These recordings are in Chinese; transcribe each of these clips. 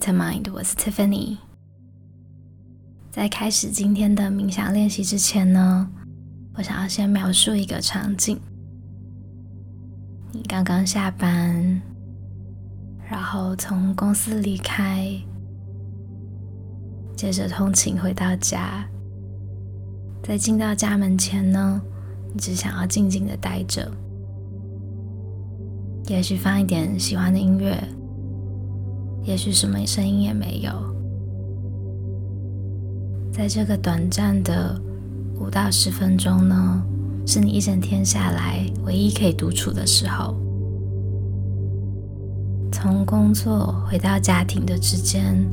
Vitamind，我是 Tiffany。在开始今天的冥想练习之前呢，我想要先描述一个场景：你刚刚下班，然后从公司离开，接着通勤回到家，在进到家门前呢，你只想要静静的待着，也许放一点喜欢的音乐。也许什么声音也没有，在这个短暂的五到十分钟呢，是你一整天下来唯一可以独处的时候。从工作回到家庭的之间，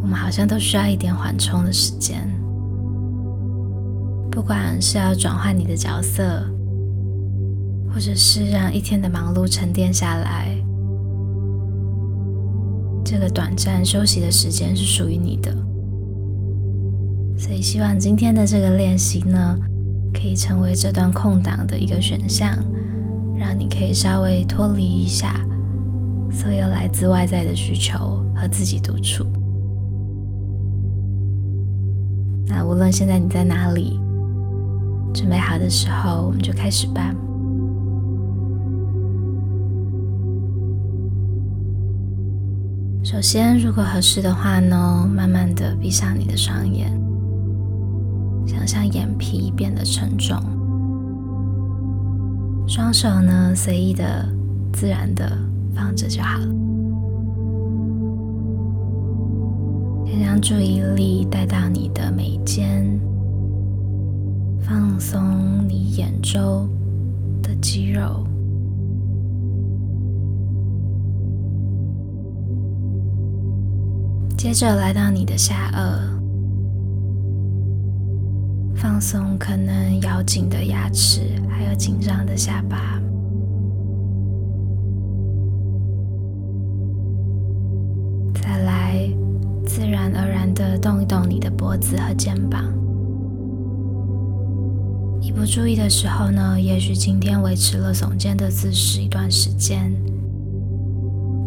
我们好像都需要一点缓冲的时间。不管是要转换你的角色，或者是让一天的忙碌沉淀下来。这个短暂休息的时间是属于你的，所以希望今天的这个练习呢，可以成为这段空档的一个选项，让你可以稍微脱离一下所有来自外在的需求和自己独处。那无论现在你在哪里，准备好的时候，我们就开始吧。首先，如果合适的话呢，慢慢的闭上你的双眼，想象眼皮变得沉重，双手呢随意的、自然的放着就好了。先将注意力带到你的眉间，放松你眼周接着来到你的下颚，放松可能咬紧的牙齿，还有紧张的下巴。再来，自然而然的动一动你的脖子和肩膀。一不注意的时候呢，也许今天维持了耸肩的姿势一段时间，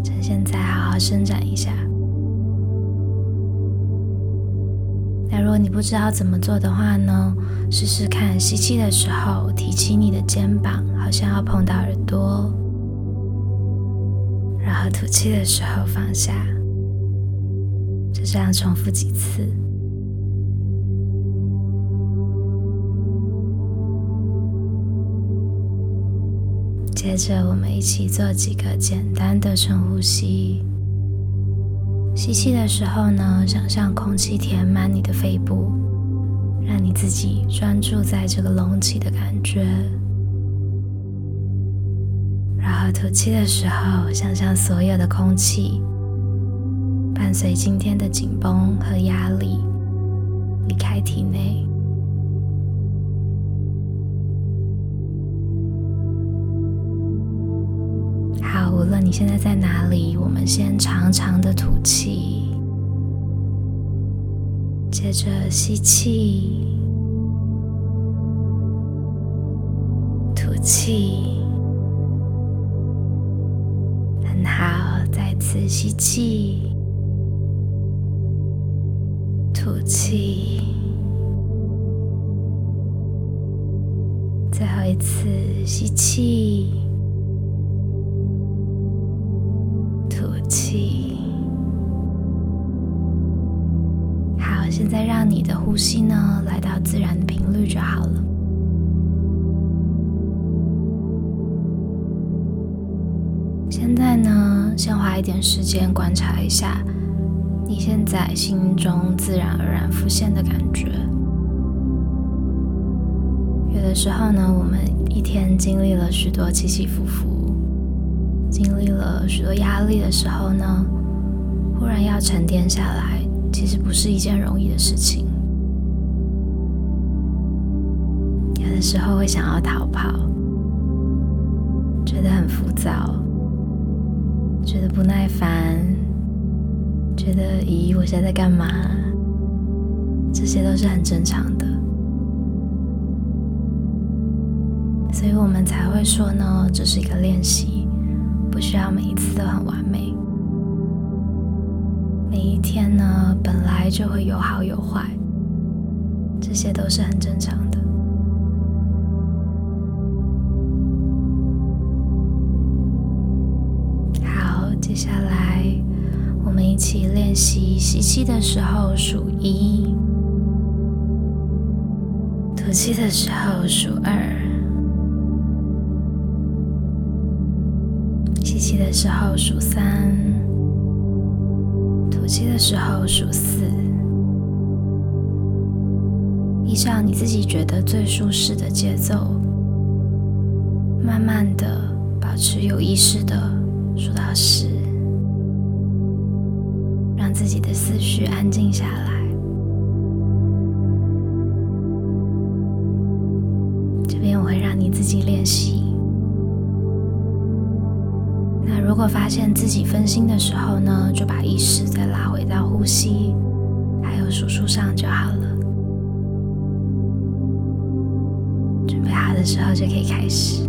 趁现在好好伸展一下。那如果你不知道怎么做的话呢，试试看吸气的时候提起你的肩膀，好像要碰到耳朵，然后吐气的时候放下，就这样重复几次。接着我们一起做几个简单的深呼吸。吸气的时候呢，想象空气填满你的肺部，让你自己专注在这个隆起的感觉。然后吐气的时候，想象所有的空气伴随今天的紧绷和压力现在在哪里，我们先长长的吐气，接着吸气，吐气，很好，再次吸气，吐气，最后一次吸气。现在让你的呼吸呢来到自然的频率就好了。现在呢，先花一点时间观察一下你现在心中自然而然浮现的感觉。有的时候呢，我们一天经历了许多起起伏伏。经历了许多压力的时候呢，忽然要沉淀下来，是一件容易的事情。有的时候会想要逃跑，觉得很浮躁，觉得不耐烦，觉得咦，我现在在干嘛？这些都是很正常的，所以我们才会说呢，这是一个练习。不需要每一次都很完美，每一天呢，就会有好有坏，这些都是很正常的。好，接下来我们一起练习吸气的时候数一，吐气的时候数二。吸气的时候数三，气的时候数四，依照你自己觉得最舒适的节奏，慢慢的保持有意识的数到十，让自己的思绪安静下来。这边我会让你自己练习。如果发现自己分心的时候呢，就把意识再拉回到呼吸，还有数数上就好了。准备好的时候就可以开始。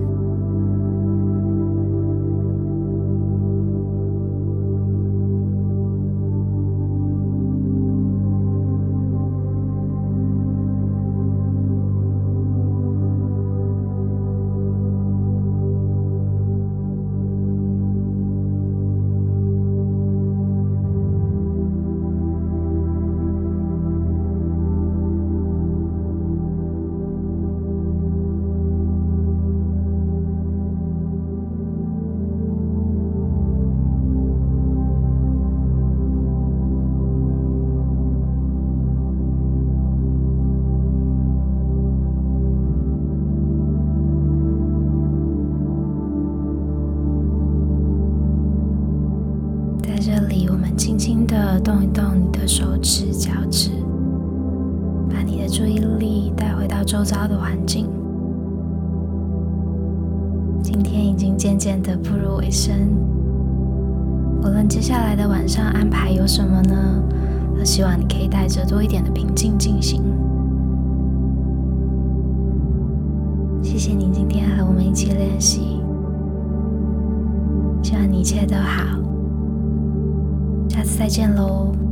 轻轻的动一动你的手指、脚趾，把你的注意力带回到周遭的环境。今天已经渐渐的步入尾声，无论接下来的晚上安排有什么呢，都希望你可以带着多一点的平静进行。谢谢你今天和我们一起练习，希望你一切都好。再见喽。